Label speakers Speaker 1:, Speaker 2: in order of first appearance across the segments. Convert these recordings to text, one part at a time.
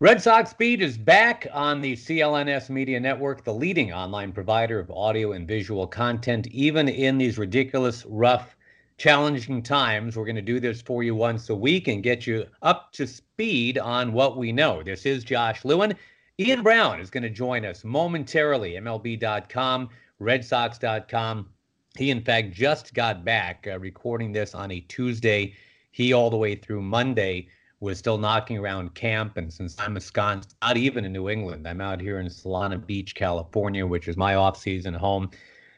Speaker 1: Red Sox Beat is back on the CLNS Media Network, the leading online provider of audio and visual content, even in these ridiculous, rough, challenging times. We're going to do this for you once a week and get you up to speed on what we know. This is Josh Lewin. Ian Browne is going to join us momentarily. MLB.com, RedSox.com. He, in fact, just got back uh, recording this on a Tuesday. He, all the way through Monday, was still knocking around camp. And since I'm ensconced, not even in New England, I'm out here in Solana Beach, California, which is my off-season home.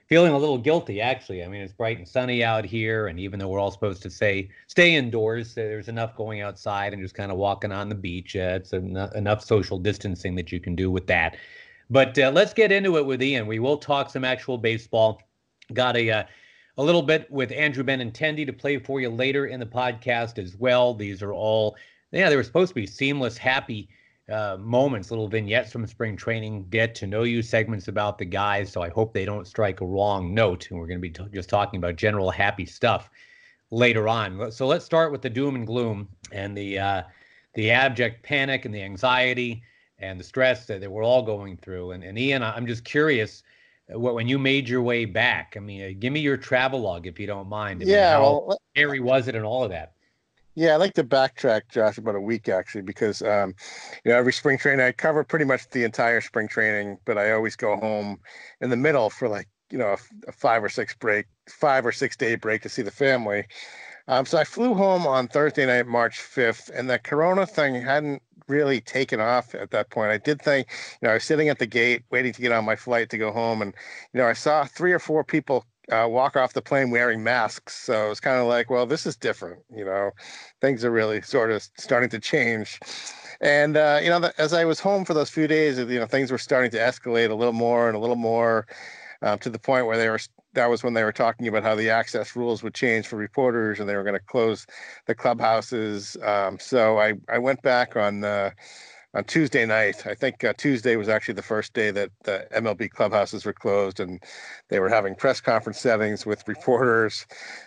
Speaker 1: Feeling a little guilty, actually. I mean, it's bright and sunny out here, and even though we're all supposed to say stay indoors, there's enough going outside and just kind of walking on the beach. Uh, it's en- enough social distancing that you can do with that. But uh, let's get into it with Ian. We will talk some actual baseball. Got a uh, a little bit with Andrew Benintendi to play for you later in the podcast as well. These are all yeah, they were supposed to be seamless, happy uh, moments, little vignettes from spring training, get to know you segments about the guys. So I hope they don't strike a wrong note. And we're going to be t- just talking about general happy stuff later on. So let's start with the doom and gloom and the uh, the abject panic and the anxiety and the stress that, we're all going through. And, and Ian, I'm just curious. What, when you made your way back, I mean, uh, give me your travel log if you don't mind. I mean,
Speaker 2: Yeah,
Speaker 1: how
Speaker 2: well,
Speaker 1: scary was it and all of that?
Speaker 2: Yeah, I like to backtrack, Josh, about a week actually, because um, you know every spring training I cover pretty much the entire spring training, but I always go home in the middle for like you know a, a five or six break, five or six day break to see the family. Um, so I flew home on Thursday night, March fifth, and the Corona thing hadn't really taken off at that point. I did think, you know, I was sitting at the gate waiting to get on my flight to go home, and you know I saw three or four people uh, walk off the plane wearing masks. So it's kind of like, well, this is different. You know, things are really sort of starting to change. And uh, you know, the, as I was home for those few days, you know, things were starting to escalate a little more and a little more, uh, to the point where they were. That was when they were talking about how the access rules would change for reporters, and they were going to close the clubhouses. Um, so I I went back on. Uh, on Tuesday night. I think uh, Tuesday was actually the first day that the MLB clubhouses were closed and they were having press conference settings with reporters.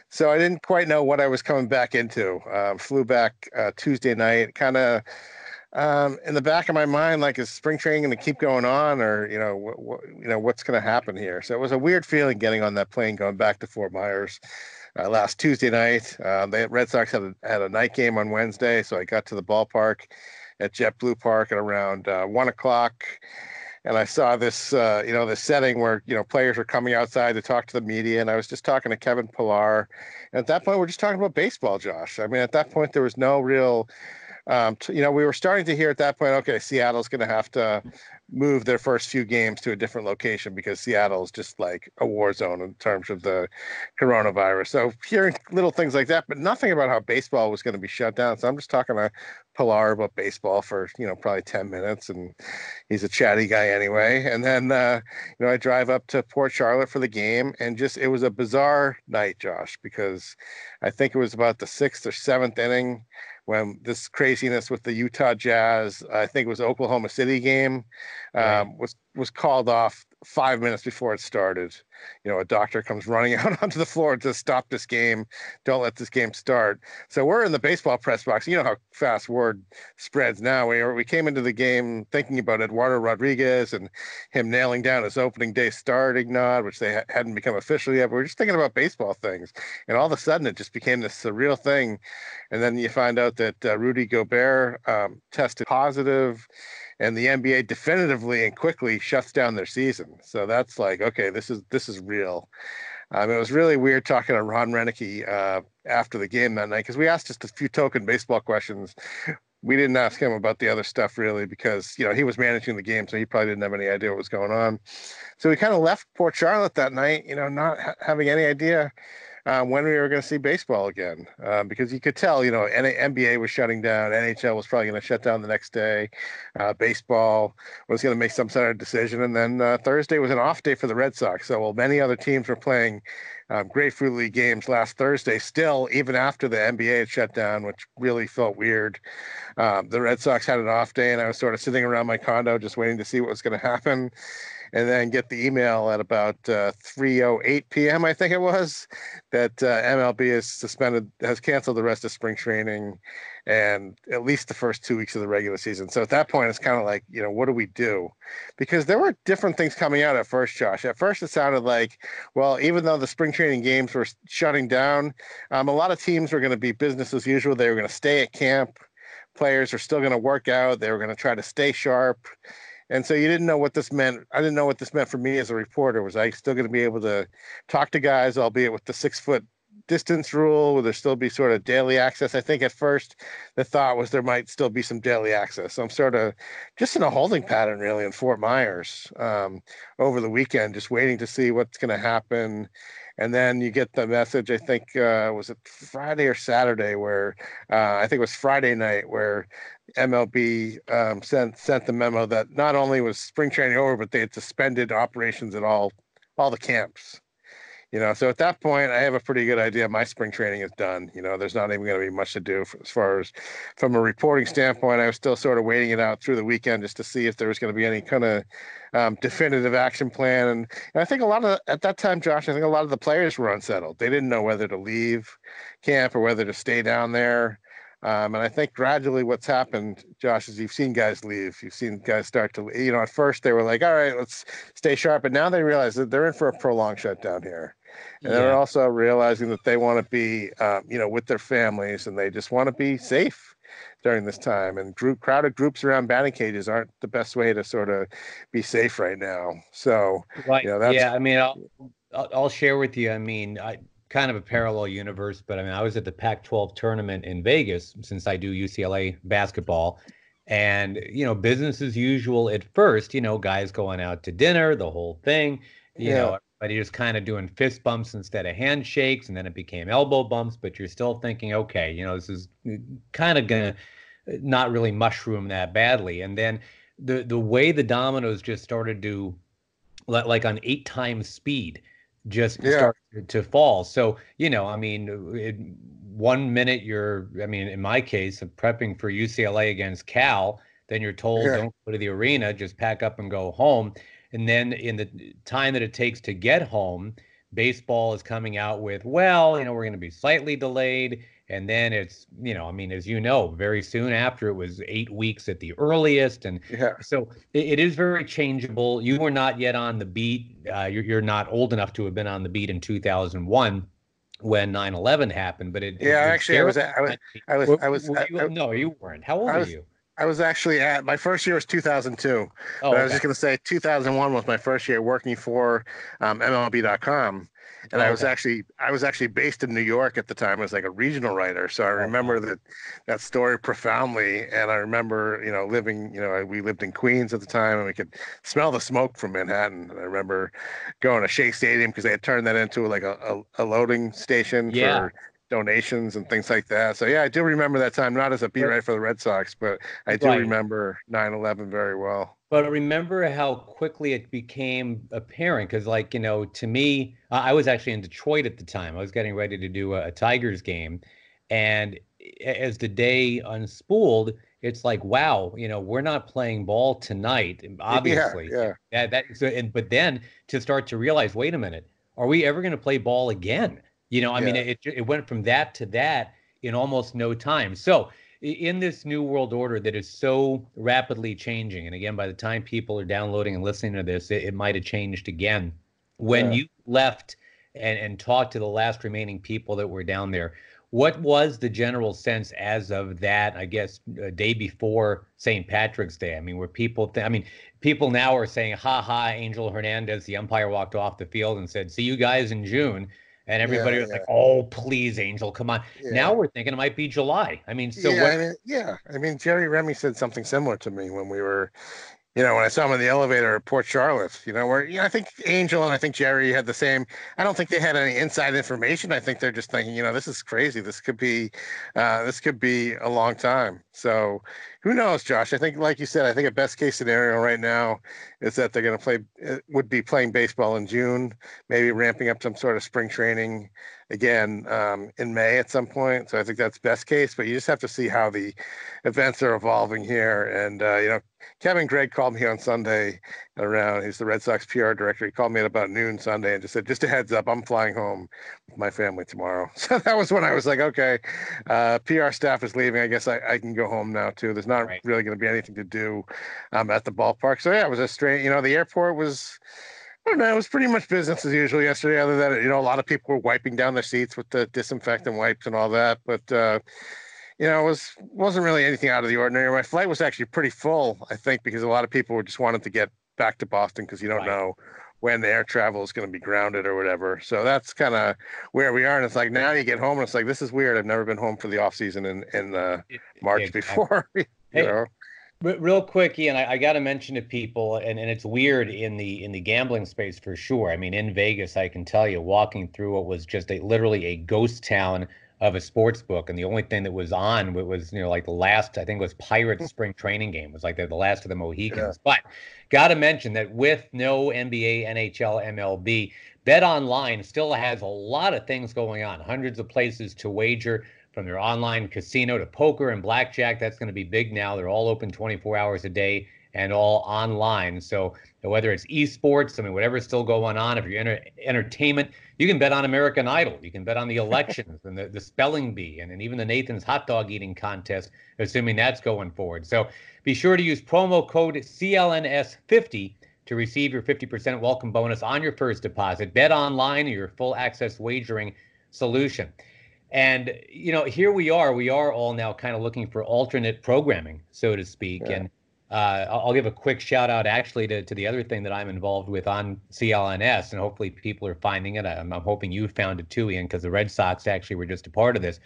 Speaker 2: So I didn't quite know what I was coming back into. Um, flew back uh, Tuesday night, kind of um, in the back of my mind, like, is spring training going to keep going on, or you know, what, you know, what's going to happen here? So it was a weird feeling getting on that plane going back to Fort Myers. Uh, last Tuesday night, uh, the Red Sox had a, had a night game on Wednesday, so I got to the ballpark at JetBlue Park at around uh, one o'clock, and I saw this, uh, you know, this setting where you know players were coming outside to talk to the media, and I was just talking to Kevin Pillar, and at that point we're just talking about baseball, Josh. I mean, at that point there was no real. Um, you know, we were starting to hear at that point, okay, Seattle's going to have to move their first few games to a different location because Seattle is just like a war zone in terms of the coronavirus. So hearing little things like that, but nothing about how baseball was going to be shut down. So I'm just talking to Pillar about baseball for you know probably 10 minutes, and he's a chatty guy anyway. And then uh, you know I drive up to Port Charlotte for the game, and just it was a bizarre night, Josh, because I think it was about the sixth or seventh inning when this craziness with the Utah Jazz, I think it was Oklahoma City game, um,
Speaker 1: Right.
Speaker 2: was was called off five minutes before it started, you know, a doctor comes running out onto the floor to stop this game. Don't let this game start. So we're in the baseball press box. You know how fast word spreads now. We we came into the game thinking about Eduardo Rodriguez and him nailing down his opening day starting nod, which they ha- hadn't become official yet. But we are just thinking about baseball things, and all of a sudden it just became this surreal thing. And then you find out that uh, Rudy Gobert um, tested positive and the NBA definitively and quickly shuts down their season. So that's like, okay, this is this is real. Um, it was really weird talking to Ron Roenicke uh, after the game that night because we asked just a few token baseball questions. We didn't ask him about the other stuff really because you know he was managing the game, so he probably didn't have any idea what was going on. So we kind of left Port Charlotte that night, you know, not ha- having any idea uh, when we were going to see baseball again uh, because you could tell, you know, NBA was shutting down, NHL was probably going to shut down the next day, uh, baseball was going to make some sort of decision, and then uh, Thursday was an off day for the Red Sox. So while many other teams were playing um, Grapefruit League games last Thursday, still even after the NBA had shut down, which really felt weird. Um, the Red Sox had an off day, and I was sort of sitting around my condo just waiting to see what was going to happen and then get the email at about uh, 3:08 p.m. I think it was that uh, MLB is suspended, has canceled the rest of spring training, and at least the first two weeks of the regular season. So at that point, it's kind of like, you know, what do we do? Because there were different things coming out at first, Josh. At first, it sounded like, well, even though the spring training games were shutting down, um, a lot of teams were going to be business as usual. They were going to stay at camp. Players are still going to work out. They were going to try to stay sharp and so you didn't know what this meant. I didn't know what this meant for me as a reporter. Was I still going to be able to talk to guys, albeit with the six foot distance rule? Will there still be sort of daily access? I think at first the thought was there might still be some daily access. So I'm sort of just in a holding pattern really in Fort Myers um, over the weekend, just waiting to see what's going to happen. And then you get the message. I think uh, was it Friday or Saturday, where uh, I think it was Friday night, where MLB um, sent sent the memo that not only was spring training over, but they had suspended operations at all all the camps. You know, so at that point, I have a pretty good idea. My spring training is done. You know, there's not even going to be much to do for, as far as from a reporting standpoint. I was still sort of waiting it out through the weekend just to see if there was going to be any kind of um, definitive action plan. And, and I think a lot of at that time, Josh, I think a lot of the players were unsettled. They didn't know whether to leave camp or whether to stay down there. Um, and I think gradually what's happened, Josh, is you've seen guys leave. You've seen guys start to, you know, at first they were like, all right, let's stay sharp. But now they realize that they're in for a prolonged shutdown here. And yeah. they're also realizing that they want to be, um, you know, with their families and they just want to be safe during this time. And group crowded groups around batting cages aren't the best way to sort of be safe right now. So,
Speaker 1: right. You know, yeah, I mean, I'll, I'll share with you. I mean, I, kind of a parallel universe, but I mean, I was at the Pac 12 tournament in Vegas since I do UCLA basketball. And, you know, business as usual at first, you know, guys going out to dinner, the whole thing, you yeah. know, but just kind of doing fist bumps instead of handshakes. And then it became elbow bumps, but you're still thinking, okay, you know, this is uh, kind of going to uh, not really mushroom that badly. And then the, the way the dominoes just started to, like on eight times speed, just yeah. started to fall. So, you know, I mean, uh, it, one minute you're, I mean, in my case, prepping for UCLA against Cal, then you're told yeah. don't go to the arena, just pack up and go home. And then in the time that it takes to get home, baseball is coming out with, well, you know, we're going to be slightly delayed. And then it's, you know, I mean, as you know, very soon after it was eight weeks at the earliest. And yeah. so it, it is very changeable. You were not yet on the beat. Uh, you're, you're not old enough to have been on the beat in 2001 when 9-11 happened but it
Speaker 2: yeah it, actually I was, I was i was i was
Speaker 1: i was no you weren't how old
Speaker 2: was,
Speaker 1: are you
Speaker 2: I was actually at my first year was 2002. Oh, okay. I was just going to say 2001 was my first year working for um, MLB.com, and oh, I was actually I was actually based in New York at the time. I was like a regional writer, so I remember okay. that that story profoundly. And I remember you know living you know we lived in Queens at the time, and we could smell the smoke from Manhattan. And I remember going to Shea Stadium because they had turned that into like a, a, a loading station yeah. for donations and things like that. So yeah, I do remember that time, not as a beat writer for the Red Sox, but I do right. remember 9/11 very well.
Speaker 1: But remember how quickly it became apparent because, like you know, to me, I was actually in Detroit at the time. I was getting ready to do a, a Tigers game, and as the day unspooled, it's like, wow, you know, we're not playing ball tonight, obviously.
Speaker 2: Yeah.
Speaker 1: yeah. That, that so, and but then to start to realize, wait a minute, are we ever going to play ball again? You know, I yeah. mean, it it went from that to that in almost no time. So in this new world order that is so rapidly changing, and again, by the time people are downloading and listening to this, it, it might have changed again. When yeah. you left and, and talked to the last remaining people that were down there, what was the general sense as of that? I guess a day before St. Patrick's Day. I mean, were people? Th- I mean, people now are saying, "Ha ha!" Angel Hernandez, the umpire, walked off the field and said, "See you guys in June." And everybody yeah, was yeah. like, "Oh, please, Angel, come on!" Yeah. Now we're thinking it might be July. I mean, so
Speaker 2: yeah,
Speaker 1: what-
Speaker 2: I mean, yeah. I mean, Jerry Remy said something similar to me when we were you know, when I saw him in the elevator at Port Charlotte, you know, where you know, I think Angel and I think Jerry had the same. I don't think they had any inside information. I think they're just thinking, you know, this is crazy. This could be, uh, this could be a long time. So, who knows, Josh? I think, like you said, I think a best case scenario right now is that they're going to play. Uh, would be playing baseball in June, maybe ramping up some sort of spring training again um, in May at some point. So I think that's best case. But you just have to see how the events are evolving here. And uh, you know, Kevin Gregg called me on Sunday around. He's the Red Sox PR director. He called me at about noon Sunday and just said, "Just a heads up, I'm flying home with my family tomorrow." So that was when I was like, "Okay, uh, PR staff is leaving. I guess I, I can go home now too. There's not right. really going to be anything to do um, at the ballpark." So yeah, it was a strange. You know, the airport was. I don't know. It was pretty much business as usual yesterday. Other than you know, a lot of people were wiping down their seats with the disinfectant wipes and all that. But uh, you know, it was wasn't really anything out of the ordinary. My flight was actually pretty full, I think, because a lot of people were just wanted to get back to Boston because you don't right. know when the air travel is going to be grounded or whatever. So that's kind of where we are. And it's like now you get home and it's like this is weird. I've never been home for the off season in in uh, March exactly. before. you hey, know.
Speaker 1: Real quick, Ian, I, I got to mention to people, and, and it's weird in the in the gambling space for sure. I mean, in Vegas, I can tell you, walking through what was just a literally a ghost town of a sports book, and the only thing that was on was you know like the last I think it was Pirates mm. spring training game it was like the, the last of the Mohicans. Yeah. But got to mention that with no NBA, NHL, MLB, Bet Online still has a lot of things going on. Hundreds of places to wager from their online casino to poker and blackjack. That's going to be big now. They're all open 24 hours a day and all online. So whether it's esports, I mean, whatever's still going on, if you're enter- entertainment, you can bet on American Idol. You can bet on the elections and the, the spelling bee and, and even the Nathan's hot dog eating contest, assuming that's going forward. So be sure to use promo code CLNS50 to receive your 50% welcome bonus on your first deposit. Bet online, your full access wagering solution. And you know, here we are. We are all now kind of looking for alternate programming, so to speak. Yeah. And uh, I'll give a quick shout out actually to, to the other thing that I'm involved with on CLNS, and hopefully people are finding it. I'm, I'm hoping you found it too, Ian, because the Red Sox actually were just a part of this.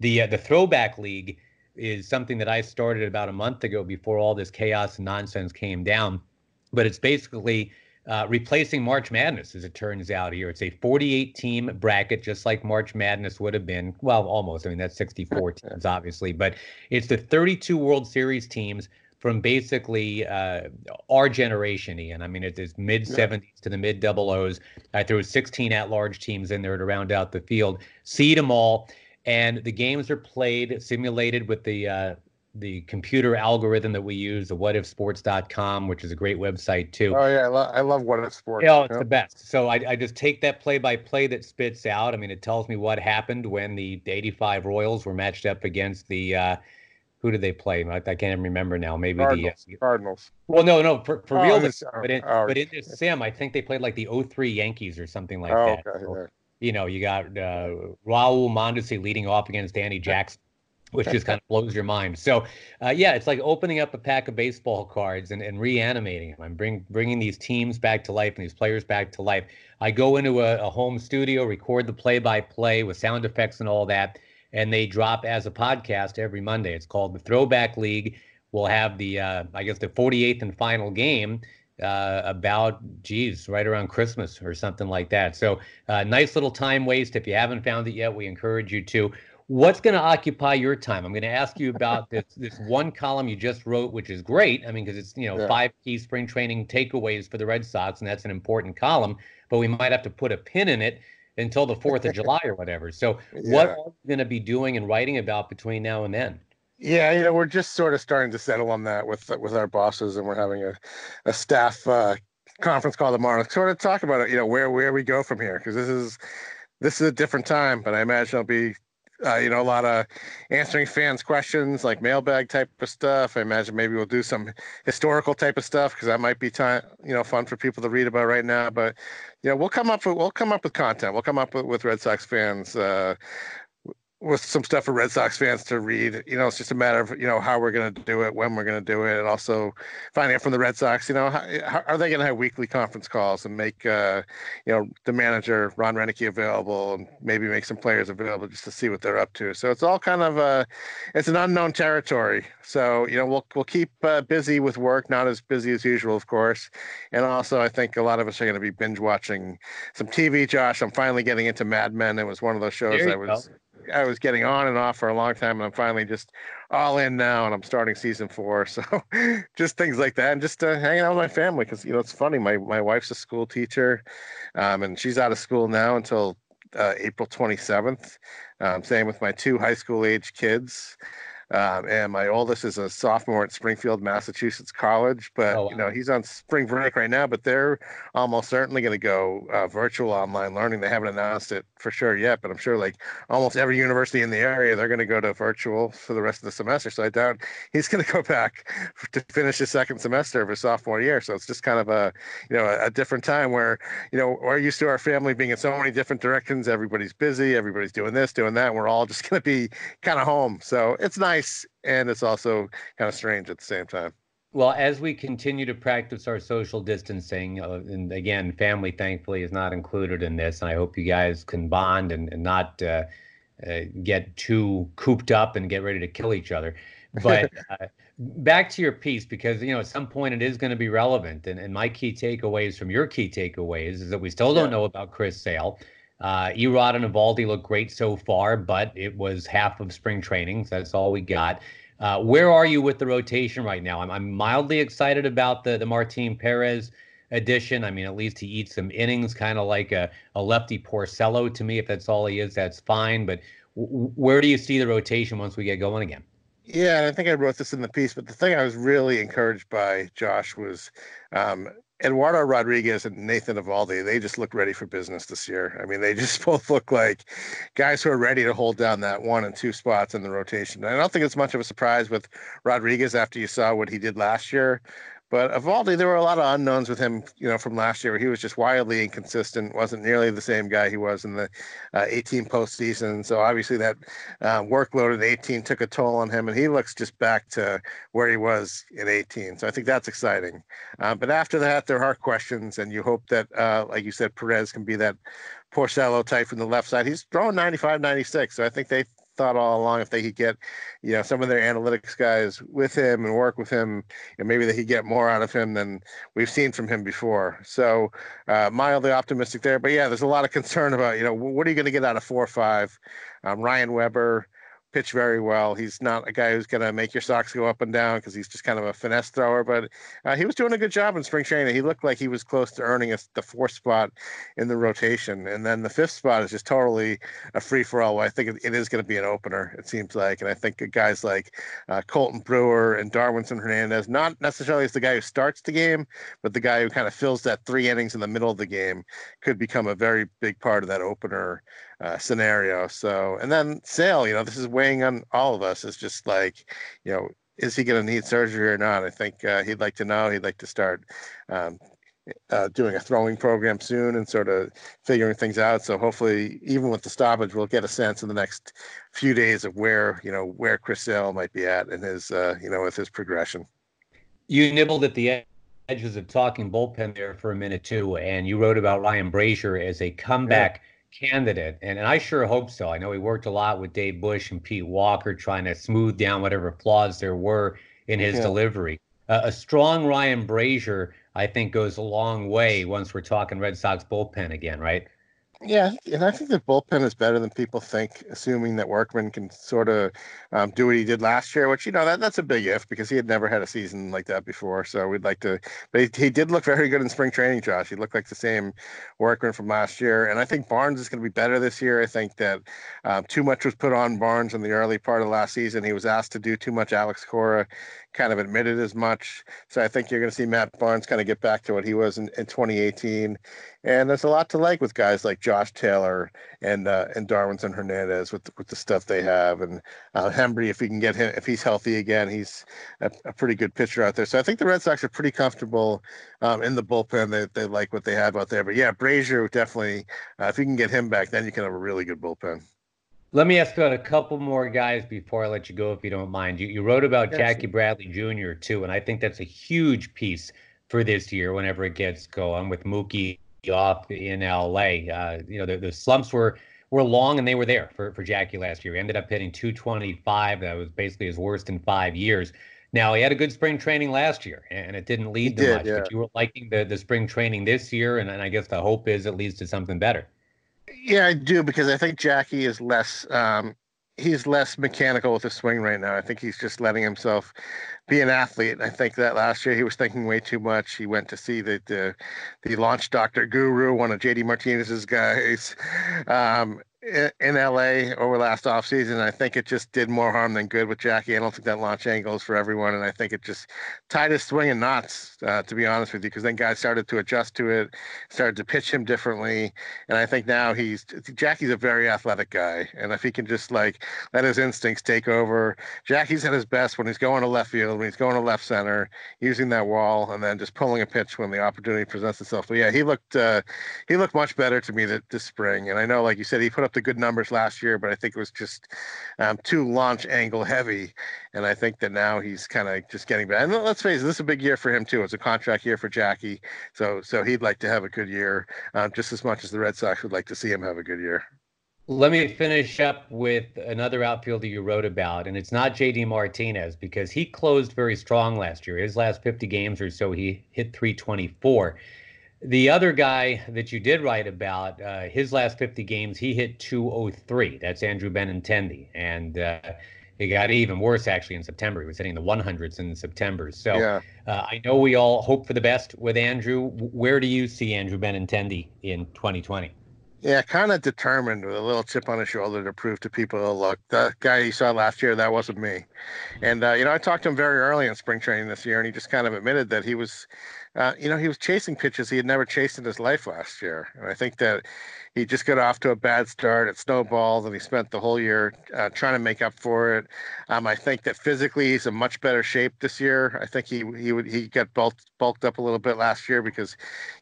Speaker 1: The uh, the Throwback League is something that I started about a month ago before all this chaos and nonsense came down, but it's basically uh, replacing March Madness, as it turns out here. It's a 48 team bracket, just like March Madness would have been. Well, almost. I mean, that's 64 teams, obviously, but it's the 32 World Series teams from basically uh, our generation, Ian. I mean, it is mid 70s to the mid double O's. I threw 16 at large teams in there to round out the field, seed them all. And the games are played, simulated with the uh, the computer algorithm that we use, the whatifsports.com, which is a great website too.
Speaker 2: Oh yeah, I, lo- I love what if sports.
Speaker 1: Yeah, it's yep. the best. So I, I just take that play by play that spits out. I mean, it tells me what happened when the 85 Royals were matched up against the uh, who did they play? I, I can't even remember now. Maybe
Speaker 2: Cardinals.
Speaker 1: the
Speaker 2: uh, Cardinals.
Speaker 1: Well, no, no, for, for oh, real. This, but in, oh, but in this sim, I think they played like the 03 Yankees or something like
Speaker 2: oh,
Speaker 1: that.
Speaker 2: Okay, so,
Speaker 1: yeah. You know, you got uh, Raul Mondesi leading off against Danny Jackson, which just kind of blows your mind. So, uh, yeah, it's like opening up a pack of baseball cards and, and reanimating them. I'm bring, bringing these teams back to life and these players back to life. I go into a, a home studio, record the play-by-play with sound effects and all that and they drop as a podcast every Monday. It's called the Throwback League. We'll have the, uh, I guess, the 48th and final game uh, about, geez, right around Christmas or something like that. So, uh, nice little time waste. If you haven't found it yet, we encourage you to. What's going to occupy your time? I'm going to ask you about this this one column you just wrote, which is great. I mean, because it's you know yeah. five key spring training takeaways for the Red Sox, and that's an important column. But we might have to put a pin in it until the 4th of July or whatever. So, yeah. what are you going to be doing and writing about between now and then?
Speaker 2: Yeah, you know, we're just sort of starting to settle on that with with our bosses, and we're having a, a staff uh, conference call tomorrow to sort of talk about it. You know, where where we go from here because this is this is a different time, but I imagine it'll be uh, you know, a lot of answering fans' questions, like mailbag type of stuff. I imagine maybe we'll do some historical type of stuff because that might be time, you know, fun for people to read about right now. But know, we'll come up with we'll come up with content. We'll come up with, with Red Sox fans uh, with some stuff for Red Sox fans to read. You know, it's just a matter of you know how we're going to do it, when we're going to do it, and also finding out from the Red Sox. You know, how, how are they going to have weekly conference calls and make uh, you know the manager Ron Roenicke available, and maybe make some players available just to see what they're up to. So it's all kind of uh, it's an unknown territory. So you know, we'll we'll keep uh, busy with work, not as busy as usual, of course, and also I think a lot of us are going to be binge watching some TV. Josh, I'm finally getting into Mad Men. It was one of those shows I was. Go I was getting on and off for a long time, and I'm finally just all in now, and I'm starting season four. So just things like that, and just uh, hanging out with my family because you know it's funny. My my wife's a school teacher, um, and she's out of school now until uh, April 27th. Um, same with my two high school age kids. Um, and my oldest is a sophomore at Springfield, Massachusetts College, but oh, wow. you know he's on spring break right now. But they're almost certainly going to go uh, virtual online learning. They haven't announced it for sure yet, but I'm sure like almost every university in the area, they're going to go to virtual for the rest of the semester. So I doubt he's going to go back to finish his second semester of his sophomore year. So it's just kind of a you know a, a different time where you know we're used to our family being in so many different directions. Everybody's busy, everybody's doing this, doing that. And we're all just going to be kind of home. So it's nice nice and it's also kind of strange at the same time.
Speaker 1: Well, as we continue to practice our social distancing, uh, and again, family thankfully is not included in this, and I hope you guys can bond and, and not uh, uh, get too cooped up and get ready to kill each other. But uh, back to your piece, because you know at some point it is going to be relevant, and, and my key takeaways from your key takeaways is that we still don't know about Chris Sale. Uh, Erod and Eovaldi look great so far, but it was half of spring training. So that's all we got. Uh, where are you with the rotation right now? I'm, I'm mildly excited about the the Martin Perez addition. I mean, at least he eats some innings, kind of like a, a lefty Porcello to me. If that's all he is, that's fine. But w- where do you see the rotation once we get going again?
Speaker 2: Yeah, and I think I wrote this in the piece, but the thing I was really encouraged by, Josh, was um, Eduardo Rodriguez and Nathan Eovaldi, they just look ready for business this year. I mean, they just both look like guys who are ready to hold down that one and two spots in the rotation. I don't think it's much of a surprise with Rodriguez after you saw what he did last year. But Eovaldi, there were a lot of unknowns with him, you know, from last year. He was just wildly inconsistent, wasn't nearly the same guy he was in the uh, 18 postseason. So obviously that uh, workload at 18 took a toll on him, and he looks just back to where he was in 18. So I think that's exciting. Uh, but after that, there are questions, and you hope that, uh, like you said, Perez can be that Porcello type from the left side. He's throwing 95, 96. So I think they thought all along if they could get, you know, some of their analytics guys with him and work with him, and maybe they could get more out of him than we've seen from him before. So uh, mildly optimistic there. But yeah, there's a lot of concern about, you know, what are you going to get out of four or five? Um, Ryan Weber, pitch very well. He's not a guy who's going to make your socks go up and down because he's just kind of a finesse thrower, but uh, he was doing a good job in spring training. He looked like he was close to earning a, the fourth spot in the rotation. And then the fifth spot is just totally a free for all. I think it, it is going to be an opener, it seems like. And I think guys like uh, Colten Brewer and Darwinzon Hernandez, not necessarily as the guy who starts the game, but the guy who kind of fills that three innings in the middle of the game, could become a very big part of that opener uh, scenario. So, and then Sale, you know, this is weighing on all of us. It's just like, you know, is he going to need surgery or not? I think uh, he'd like to know. He'd like to start um, uh, doing a throwing program soon and sort of figuring things out. So hopefully, even with the stoppage, we'll get a sense in the next few days of where you know where Chris Sale might be at in his uh, you know with his progression.
Speaker 1: You nibbled at the edges of talking bullpen there for a minute too, and you wrote about Ryan Brasier as a comeback. Yeah candidate, and, and I sure hope so. I know he worked a lot with Dave Bush and Pete Walker trying to smooth down whatever flaws there were in his yeah. delivery. Uh, a strong Ryan Brasier, I think, goes a long way once we're talking Red Sox bullpen again, right?
Speaker 2: Yeah, and I think the bullpen is better than people think, assuming that Workman can sort of um, do what he did last year, which, you know, that, that's a big if because he had never had a season like that before. So we'd like to, but he, he did look very good in spring training, Josh. He looked like the same Workman from last year. And I think Barnes is going to be better this year. I think that um, too much was put on Barnes in the early part of last season. He was asked to do too much. Alex Cora kind of admitted as much. So I think you're going to see Matt Barnes kind of get back to what he was in, in 2018. And there's a lot to like with guys like Josh Taylor and uh, and Darwinzon Hernandez with with the stuff they have, and uh, Hembree if we can get him if he's healthy again, he's a, a pretty good pitcher out there. So I think the Red Sox are pretty comfortable um, in the bullpen. They they like what they have out there. But yeah, Brasier definitely. Uh, if you can get him back, then you can have a really good bullpen.
Speaker 1: Let me ask about a couple more guys before I let you go, if you don't mind. You, you wrote about yes. Jackie Bradley Jr. too, and I think that's a huge piece for this year whenever it gets going with Mookie off in LA. Uh, you know, the, the slumps were were long and they were there for, for Jackie last year. He ended up hitting 225. That was basically his worst in five years. Now he had a good spring training last year, and it didn't lead he to did, much. Yeah. But you were liking the the spring training this year, and, and I guess the hope is it leads to something better.
Speaker 2: Yeah, I do because I think Jackie is less um, he's less mechanical with the swing right now. I think he's just letting himself be an athlete. I think that last year he was thinking way too much. He went to see the the, the launch doctor guru, one of JD Martinez's guys. Um, in LA over last offseason. I think it just did more harm than good with Jackie. I don't think that launch angle is for everyone. And I think it just tied his swing in knots, uh, to be honest with you, because then guys started to adjust to it, started to pitch him differently. And I think now he's Jackie's a very athletic guy. And if he can just like let his instincts take over, Jackie's at his best when he's going to left field, when he's going to left center, using that wall, and then just pulling a pitch when the opportunity presents itself. But yeah, he looked uh, he looked much better to me this spring. And I know, like you said, he put up up the good numbers last year, but I think it was just um, too launch angle heavy. And I think that now he's kind of just getting back. And let's face it, this is a big year for him too. It's a contract year for Jackie, so so he'd like to have a good year um, just as much as the Red Sox would like to see him have a good year.
Speaker 1: Let me finish up with another outfielder you wrote about, and it's not JD Martinez because he closed very strong last year. His last 50 games or so, he hit 324. The other guy that you did write about, uh, his last 50 games, he hit 203. That's Andrew Benintendi. And uh, it got even worse actually in September. He was hitting the 100s in September. So yeah. uh, I know we all hope for the best with Andrew. Where do you see Andrew Benintendi in 2020?
Speaker 2: Yeah, kind of determined with a little chip on his shoulder to prove to people, look, the guy you saw last year, that wasn't me. And, uh, you know, I talked to him very early in spring training this year, and he just kind of admitted that he was uh, you know, he was chasing pitches he had never chased in his life last year. And I think that he just got off to a bad start. It snowballed, and he spent the whole year uh, trying to make up for it. Um, I think that physically he's in much better shape this year. I think he he would he got bulked bulked up a little bit last year because,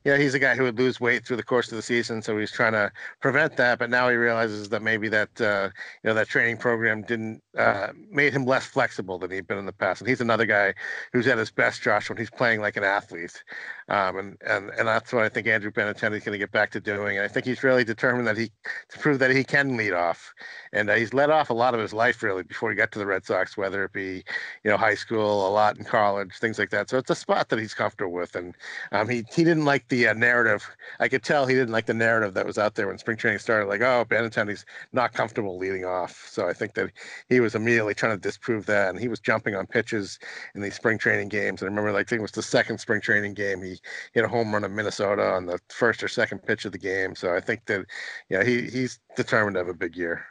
Speaker 2: you know, he's a guy who would lose weight through the course of the season, so he's trying to prevent that. But now he realizes that maybe that uh, you know that training program didn't uh, made him less flexible than he'd been in the past. And he's another guy who's at his best, Josh, when he's playing like an athlete. Um, and, and and that's what I think Andrew Benintendi is going to get back to doing. And I think he's really determined that he to prove that he can lead off. And uh, he's led off a lot of his life really before he got to the Red Sox, whether it be you know high school, a lot in college, things like that. So it's a spot that he's comfortable with. And um, he he didn't like the uh, narrative. I could tell he didn't like the narrative that was out there when spring training started. Like, oh, Benintendi's not comfortable leading off. So I think that he was immediately trying to disprove that. And he was jumping on pitches in these spring training games. And I remember, like, I think it was the second spring training game. He hit a home run in Minnesota on the first or second pitch of the game. So I think that, yeah, he he's determined to have a big year.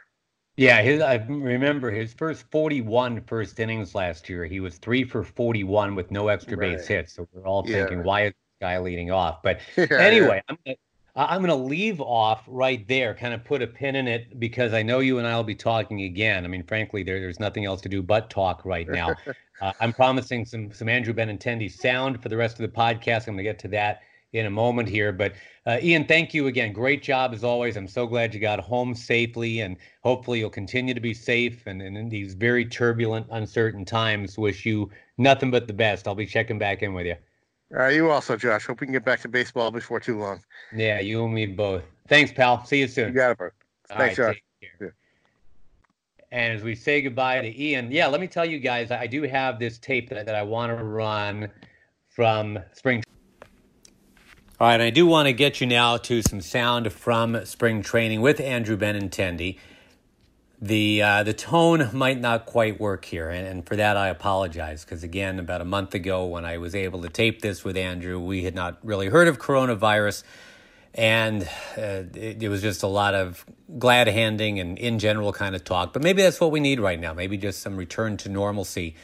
Speaker 1: Yeah, his, I remember his first 41 first innings last year. He was three for 41 with no extra base right. hits. So we're all thinking, why is this guy leading off? But yeah, anyway, yeah. I'm gonna, I'm going to leave off right there, kind of put a pin in it because I know you and I will be talking again. I mean, frankly, there, there's nothing else to do but talk right now. uh, I'm promising some some Andrew Benintendi sound for the rest of the podcast. I'm going to get to that in a moment here. But uh, Ian, thank you again. Great job as always. I'm so glad you got home safely, and hopefully you'll continue to be safe. And, and in these very turbulent, uncertain times, wish you nothing but the best. I'll be checking back in with you.
Speaker 2: Right, you also, Josh. Hope we can get back to baseball before too long.
Speaker 1: Yeah, you and me both. Thanks, pal. See you soon.
Speaker 2: You got it, bro. Thanks, right, Josh. Yeah.
Speaker 1: And as we say goodbye to Ian, yeah, let me tell you guys, I do have this tape that, that I want to run from spring All right, I do want to get you now to some sound from spring training with Andrew Benintendi. The uh, the tone might not quite work here, and, and for that I apologize. Because again, about a month ago, when I was able to tape this with Andrew, we had not really heard of coronavirus, and uh, it, it was just a lot of glad handing and in general kind of talk. But maybe that's what we need right now. Maybe just some return to normalcy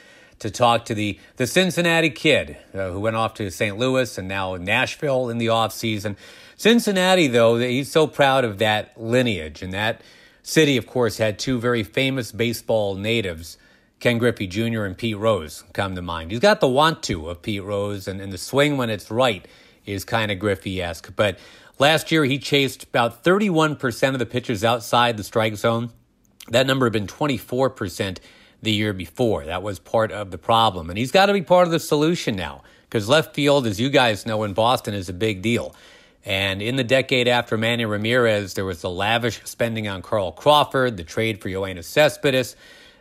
Speaker 1: to talk to the, the Cincinnati kid uh, who went off to St. Louis and now Nashville in the offseason. Cincinnati, though, he's so proud of that lineage. And that city, of course, had two very famous baseball natives, Ken Griffey Jr. and Pete Rose, come to mind. He's got the want to of Pete Rose, and, and the swing when it's right is kind of Griffey esque. But last year, he chased about 31% of the pitchers outside the strike zone. That number had been 24% the year before. That was part of the problem. And he's got to be part of the solution now because left field, as you guys know, in Boston is a big deal. And in the decade after Manny Ramirez, there was the lavish spending on Carl Crawford, the trade for Yoenis Cespedes.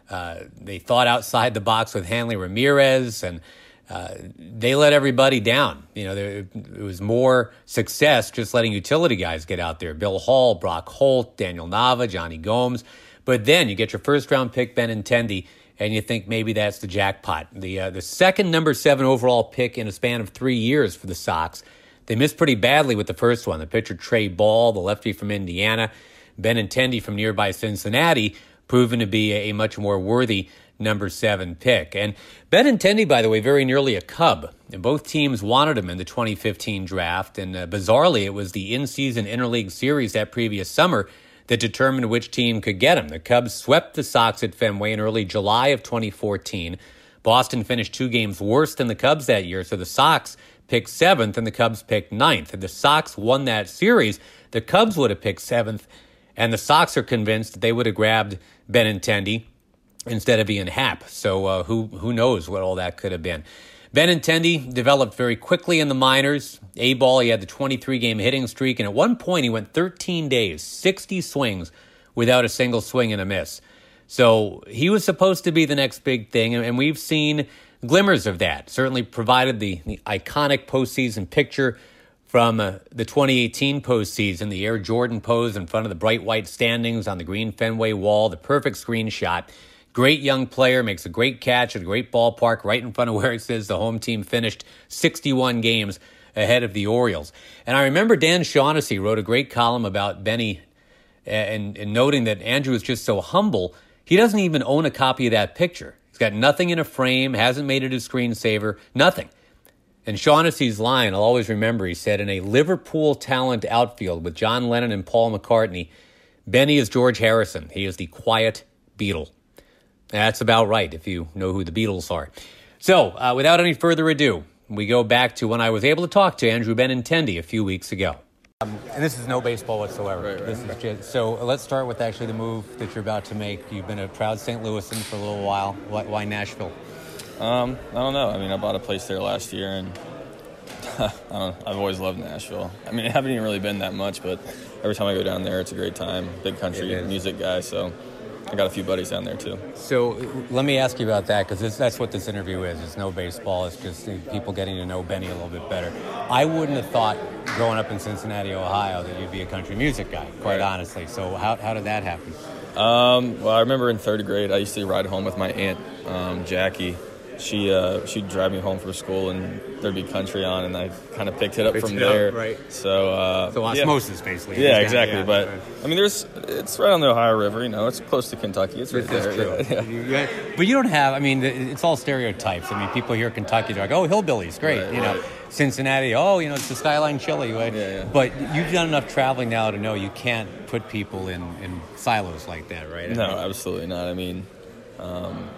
Speaker 1: Uh, they thought outside the box with Hanley Ramirez, and uh, they let everybody down. You know, there, it was more success just letting utility guys get out there. Bill Hall, Brock Holt, Daniel Nava, Jonny Gomes. But then you get your first round pick, Ben Benintendi, and you think maybe that's the jackpot. The uh, the second number seven overall pick in a span of three years for the Sox. They missed pretty badly with the first one. The pitcher Trey Ball, the lefty from Indiana, Ben Benintendi from nearby Cincinnati, proven to be a, much more worthy number seven pick. And Ben Benintendi, by the way, very nearly a Cub. And both teams wanted him in the 2015 draft. And uh, bizarrely, it was the in-season interleague series that previous summer that determined which team could get him. The Cubs swept the Sox at Fenway in early July of 2014. Boston finished two games worse than the Cubs that year, so the Sox picked seventh and the Cubs picked ninth. If the Sox won that series, the Cubs would have picked seventh, and the Sox are convinced that they would have grabbed Benintendi instead of Ian Happ. So uh, who who knows what all that could have been. Benintendi developed very quickly in the minors. A ball, he had the 23 game hitting streak, and at one point he went 13 days, 60 swings without a single swing and a miss. So he was supposed to be the next big thing, and we've seen glimmers of that. Certainly provided the, the iconic postseason picture from uh, the 2018 postseason, the Air Jordan pose in front of the bright white standings on the green Fenway wall, the perfect screenshot. Great young player, makes a great catch at a great ballpark right in front of where it says the home team finished 61 games ahead of the Orioles. And I remember Dan Shaughnessy wrote a great column about Benny and, and noting that Andrew is just so humble, he doesn't even own a copy of that picture. He's got nothing in a frame, hasn't made it a screensaver, nothing. And Shaughnessy's line, I'll always remember, he said, in a Liverpool talent outfield with John Lennon and Paul McCartney, Benny is George Harrison. He is the quiet Beatle. That's about right, if you know who the Beatles are. So, uh, without any further ado, we go back to when I was able to talk to Andrew Benintendi a few weeks ago. Um, and this is no baseball whatsoever. Right, right. This is just, so let's start with actually the move that you're about to make. You've been a proud St. Louisan for a little while. Why, why Nashville?
Speaker 3: Um, I don't know. I mean, I bought a place there last year, and I have always loved Nashville. I mean, I haven't even really been that much, but every time I go down there, it's a great time. Big country music guy, so I got a few buddies down there too.
Speaker 1: So let me ask you about that because that's what this interview is. It's no baseball. It's just people getting to know Benny a little bit better. I wouldn't have thought growing up in Cincinnati, Ohio, that you'd be a country music guy. Quite right. honestly. So how how did that happen?
Speaker 3: Um, well, I remember in third grade, I used to ride home with my aunt um, Jackie she uh, she'd drive me home from school and there'd be country on and I kind of picked it up picked from it there. Up,
Speaker 1: right.
Speaker 3: So uh,
Speaker 1: so osmosis yeah. basically.
Speaker 3: Yeah, exactly. Yeah, but right. I mean, there's it's right on the Ohio River. You know, it's close to Kentucky. It's right there.
Speaker 1: Yeah. But you don't have. I mean, it's all stereotypes. I mean, people hear Kentucky, they're like, oh, hillbillies, great. Right, you know, Cincinnati, oh, you know, it's the skyline chili. Right? Yeah, But you've done enough traveling now to know you can't put people in in silos like that, right?
Speaker 3: No, mean, absolutely not. I mean. Um,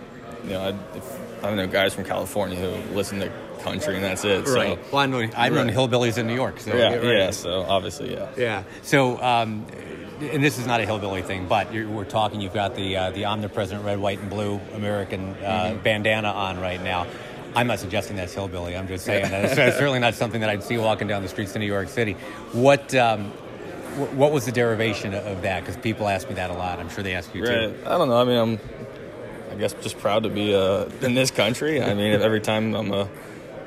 Speaker 3: you know, I, if, I don't know guys from California who listen to country and that's it.
Speaker 1: Right. So, well, I know I've known hillbillies in New York. So
Speaker 3: yeah, yeah. So obviously, yeah.
Speaker 1: Yeah. So, um, and this is not a hillbilly thing, but we're talking. You've got the uh, the omnipresent red, white, and blue American uh, mm-hmm. bandana on right now. I'm not suggesting that's hillbilly. I'm just saying that it's, certainly not something that I'd see walking down the streets of New York City. What um, what was the derivation of that? Because people ask me that a lot. I'm sure they ask you
Speaker 3: right. too. I don't know. I mean, I'm I guess just proud to be uh, in this country. I mean, every time I'm a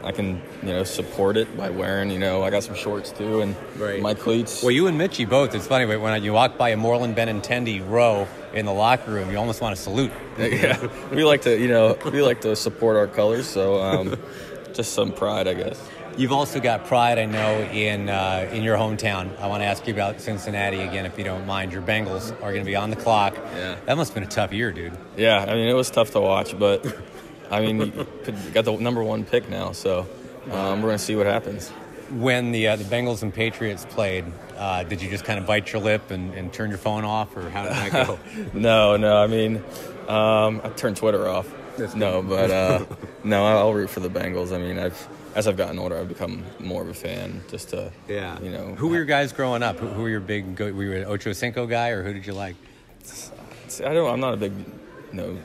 Speaker 3: I can you know support it by wearing you know I got some shorts too and
Speaker 1: Right.
Speaker 3: my cleats.
Speaker 1: Well, you and Mitchy both. It's funny when you walk by a Moreland Benintendi row in the locker room, you almost want to salute.
Speaker 3: yeah, we like to you know we like to support our colors, so um, just some pride, I guess.
Speaker 1: You've also got pride, I know, in uh, in your hometown. I want to ask you about Cincinnati again, if you don't mind. Your Bengals are going to be on the clock.
Speaker 3: Yeah.
Speaker 1: That must have been a tough year, dude.
Speaker 3: Yeah, I mean it was tough to watch, but I mean you got the number one pick now, so um, we're gonna see what happens.
Speaker 1: When the uh, the Bengals and Patriots played, uh, did you just kind of bite your lip and, and turn your phone off, or how did that go?
Speaker 3: No, no, I mean um, I turned Twitter off. No, but uh, no, I'll root for the Bengals. I mean I've as I've gotten older, I've become more of a fan. Just to yeah, you know
Speaker 1: Who were your guys growing up? Who, who were your big? Go, were you an Ocho Cinco guy, or who did you like?
Speaker 3: See, I don't. I'm not a big, you know,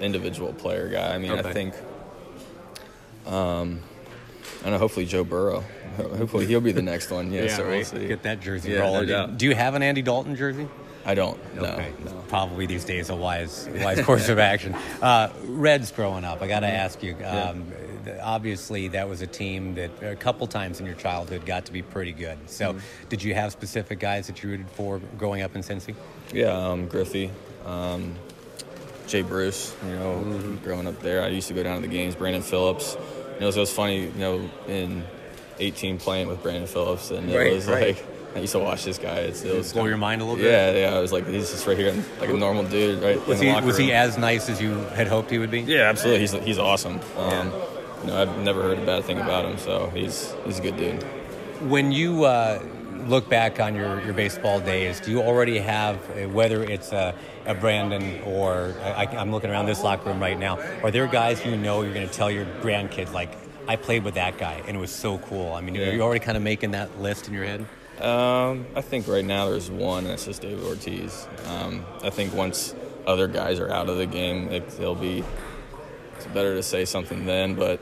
Speaker 3: individual player guy. I mean,
Speaker 1: Okay.
Speaker 3: I think, um, I don't know. Hopefully, Joe Burrow. Hopefully, he'll be the next one. Yeah. so we'll see.
Speaker 1: Get that jersey
Speaker 3: Yeah, no
Speaker 1: rolling.
Speaker 3: doubt.
Speaker 1: Do you have an Andy Dalton jersey?
Speaker 3: I don't. No.
Speaker 1: okay.
Speaker 3: No.
Speaker 1: Probably these days a wise wise course of action. Uh, Reds growing up, I got to ask you. Um, th- Obviously, that was a team that a couple times in your childhood got to be pretty good. So, did you have specific guys that you rooted for growing up in Cincy?
Speaker 3: Yeah. Um, Griffey. Um, Jay Bruce. You know, growing up there, I used to go down to the games. Brandon Phillips. You know, so it was funny. You know, in 18 playing with Brandon Phillips, and it
Speaker 1: Right,
Speaker 3: was
Speaker 1: right.
Speaker 3: like. I used to watch this guy. It's, it was
Speaker 1: blow your mind a little bit?
Speaker 3: Yeah, yeah. I was like, he's just right here, like a normal dude, right?
Speaker 1: Was he was he as nice as you had hoped he would be?
Speaker 3: Yeah, absolutely. He's he's awesome. Um, You know, I've never heard a bad thing about him, so he's he's a good dude.
Speaker 1: When you uh, look back on your, your baseball days, do you already have, uh, whether it's a, a Brandon or I, I'm looking around this locker room right now, are there guys you know you're going to tell your grandkids, like, I played with that guy and it was so cool? I mean,
Speaker 3: Yeah.
Speaker 1: are you already kind of making that list in your head?
Speaker 3: Um, I think right now there's one, and it's just David Ortiz. Um, I think once other guys are out of the game, it, it'll be it's better to say something then. But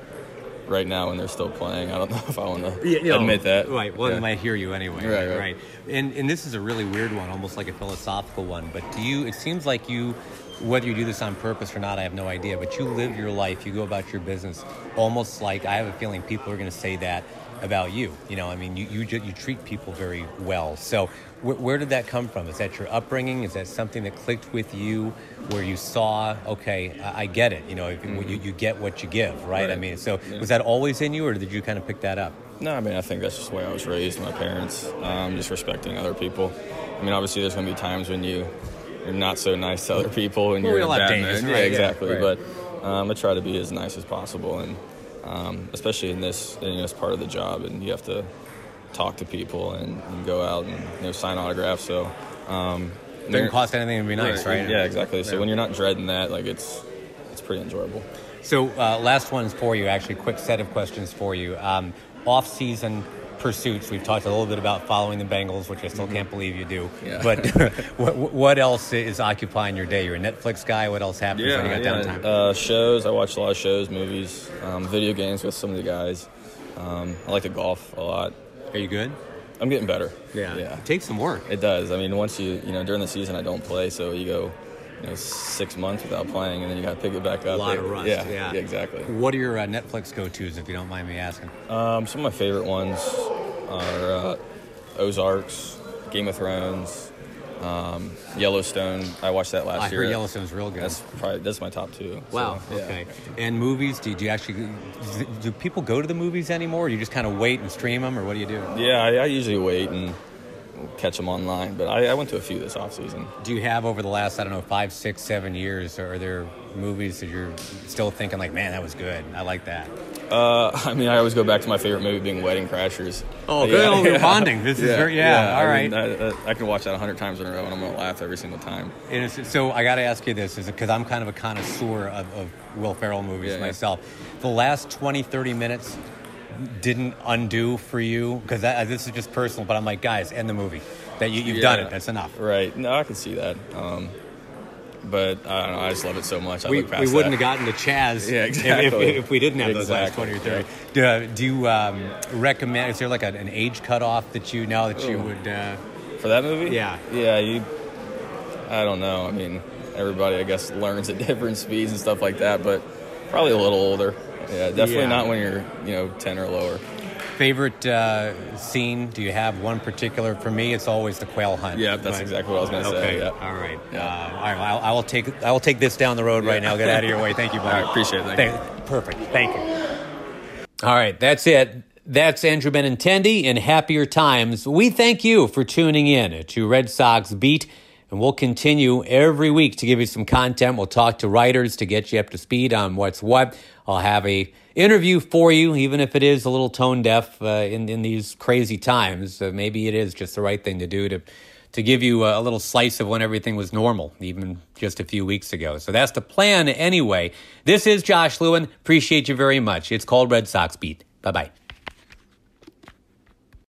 Speaker 3: right now, when they're still playing, I don't know if I want to admit that.
Speaker 1: Right. Well,
Speaker 3: Yeah.
Speaker 1: they might hear you anyway.
Speaker 3: Right,
Speaker 1: Right.
Speaker 3: right.
Speaker 1: And and this is a really weird one, almost like a philosophical one. But do you? It seems like you, whether you do this on purpose or not, I have no idea. But you live your life. You go about your business almost like I have a feeling people are going to say that about you. You know, I mean, you you, you treat people very well. So. Where, where did that come from? Is that your upbringing? Is that something that clicked with you, where you saw, okay, I, I get it. You know, if you, you get what you give, right? I mean, so was that always in you, or did you kind of pick that up?
Speaker 3: No, I mean I think that's just the way I was raised. My parents, um, just respecting other people. I mean, obviously, there's going to be times when you you're not so nice to other people and
Speaker 1: Well,
Speaker 3: you're a bad man.
Speaker 1: right,
Speaker 3: Yeah,
Speaker 1: yeah,
Speaker 3: exactly.
Speaker 1: right.
Speaker 3: But um, I try to be as nice as possible, and um, especially in this, you know, it's part of the job, and you have to talk to people and, and go out and you know sign autographs. So. Um,
Speaker 1: Doesn't cost anything to be nice, right?
Speaker 3: Yeah, exactly. So when you're not dreading that, like it's it's pretty enjoyable.
Speaker 1: So, uh, last one's for you. Actually, quick set of questions for you. Um, off-season pursuits. We've talked a little bit about following the Bengals, which I still can't believe you do.
Speaker 3: Yeah.
Speaker 1: But what, what else is occupying your day? You're a Netflix guy. What else happens when you got downtime?
Speaker 3: Uh, shows. I watch a lot of shows, movies, um, video games with some of the guys. Um, I like to golf a lot.
Speaker 1: Are you good?
Speaker 3: I'm getting better.
Speaker 1: Yeah.
Speaker 3: yeah.
Speaker 1: It takes some work.
Speaker 3: It does. I mean, once you you know during the season I don't play, so you go you know six months without playing, and then you got to pick it back up.
Speaker 1: A lot of rust.
Speaker 3: Yeah,
Speaker 1: Yeah.
Speaker 3: exactly.
Speaker 1: What are your uh, Netflix go-tos, if you don't mind me asking?
Speaker 3: Um, some of my favorite ones are uh, Ozarks, Game of Thrones, um, Yellowstone. I watched that last
Speaker 1: I
Speaker 3: year.
Speaker 1: heard Yellowstone's real good.
Speaker 3: That's probably that's my top two. so,
Speaker 1: Wow.
Speaker 3: yeah.
Speaker 1: Okay. And movies? Do you, you actually do people go to the movies anymore? Or you just kind of wait and stream them, or what do you do?
Speaker 3: Yeah, I, I usually wait and catch them online, but I, I went to a few this off season.
Speaker 1: Do you have over the last I don't know five, six, seven years? Are there movies that you're still thinking like, man, that was good. I like that.
Speaker 3: Uh, I mean, I always go back to my favorite movie being Wedding Crashers.
Speaker 1: Oh,
Speaker 3: Uh,
Speaker 1: good. Oh, bonding. This is very- yeah, all
Speaker 3: I
Speaker 1: right.
Speaker 3: mean, I, I, I can watch that a hundred times in a row, and I'm gonna laugh every single time.
Speaker 1: So I got to ask you this, is because I'm kind of a connoisseur of, of Will Ferrell movies
Speaker 3: Yeah, yeah.
Speaker 1: myself. The last 20, 30 minutes didn't undo for you because this is just personal. But I'm like, guys, end the movie. That you, you've done it. That's enough.
Speaker 3: Right? No, I can see that. Um, but I don't know. I just love it so much. I
Speaker 1: we,
Speaker 3: look past
Speaker 1: we wouldn't
Speaker 3: that.
Speaker 1: have gotten to Chaz
Speaker 3: Yeah,
Speaker 1: if- if, if, we didn't have those last 20 or 30. Do, uh, do you um, recommend, is there like a, an age cutoff that you know that you would, uh,
Speaker 3: for that movie.
Speaker 1: Yeah.
Speaker 3: yeah. You, I don't know. I mean, everybody, I guess, learns at different speeds and stuff like that. But probably a little older. Yeah, definitely yeah. not when you're you know ten or lower.
Speaker 1: Favorite uh, scene? Do you have one particular? For me, it's always the quail hunt.
Speaker 3: Yeah, that's right? exactly what I was going to
Speaker 1: okay.
Speaker 3: say. Yeah.
Speaker 1: All right. Yeah. Uh, all right. I'll, I will take I will take this down the road yeah. right now. Get out of your way. Thank you, buddy.
Speaker 3: Right, appreciate it. Thank Thank,
Speaker 1: perfect. Thank you. All right, that's it. That's Andrew Benintendi in Happier Times. We thank you for tuning in to Red Sox Beat, and we'll continue every week to give you some content. We'll talk to writers to get you up to speed on what's what. I'll have a interview for you, even if it is a little tone deaf uh, in in these crazy times. Uh, maybe it is just the right thing to do to to give you a, a little slice of when everything was normal, even just a few weeks ago. So that's the plan anyway. This is Josh Lewin. Appreciate you very much. It's called Red Sox Beat. Bye bye.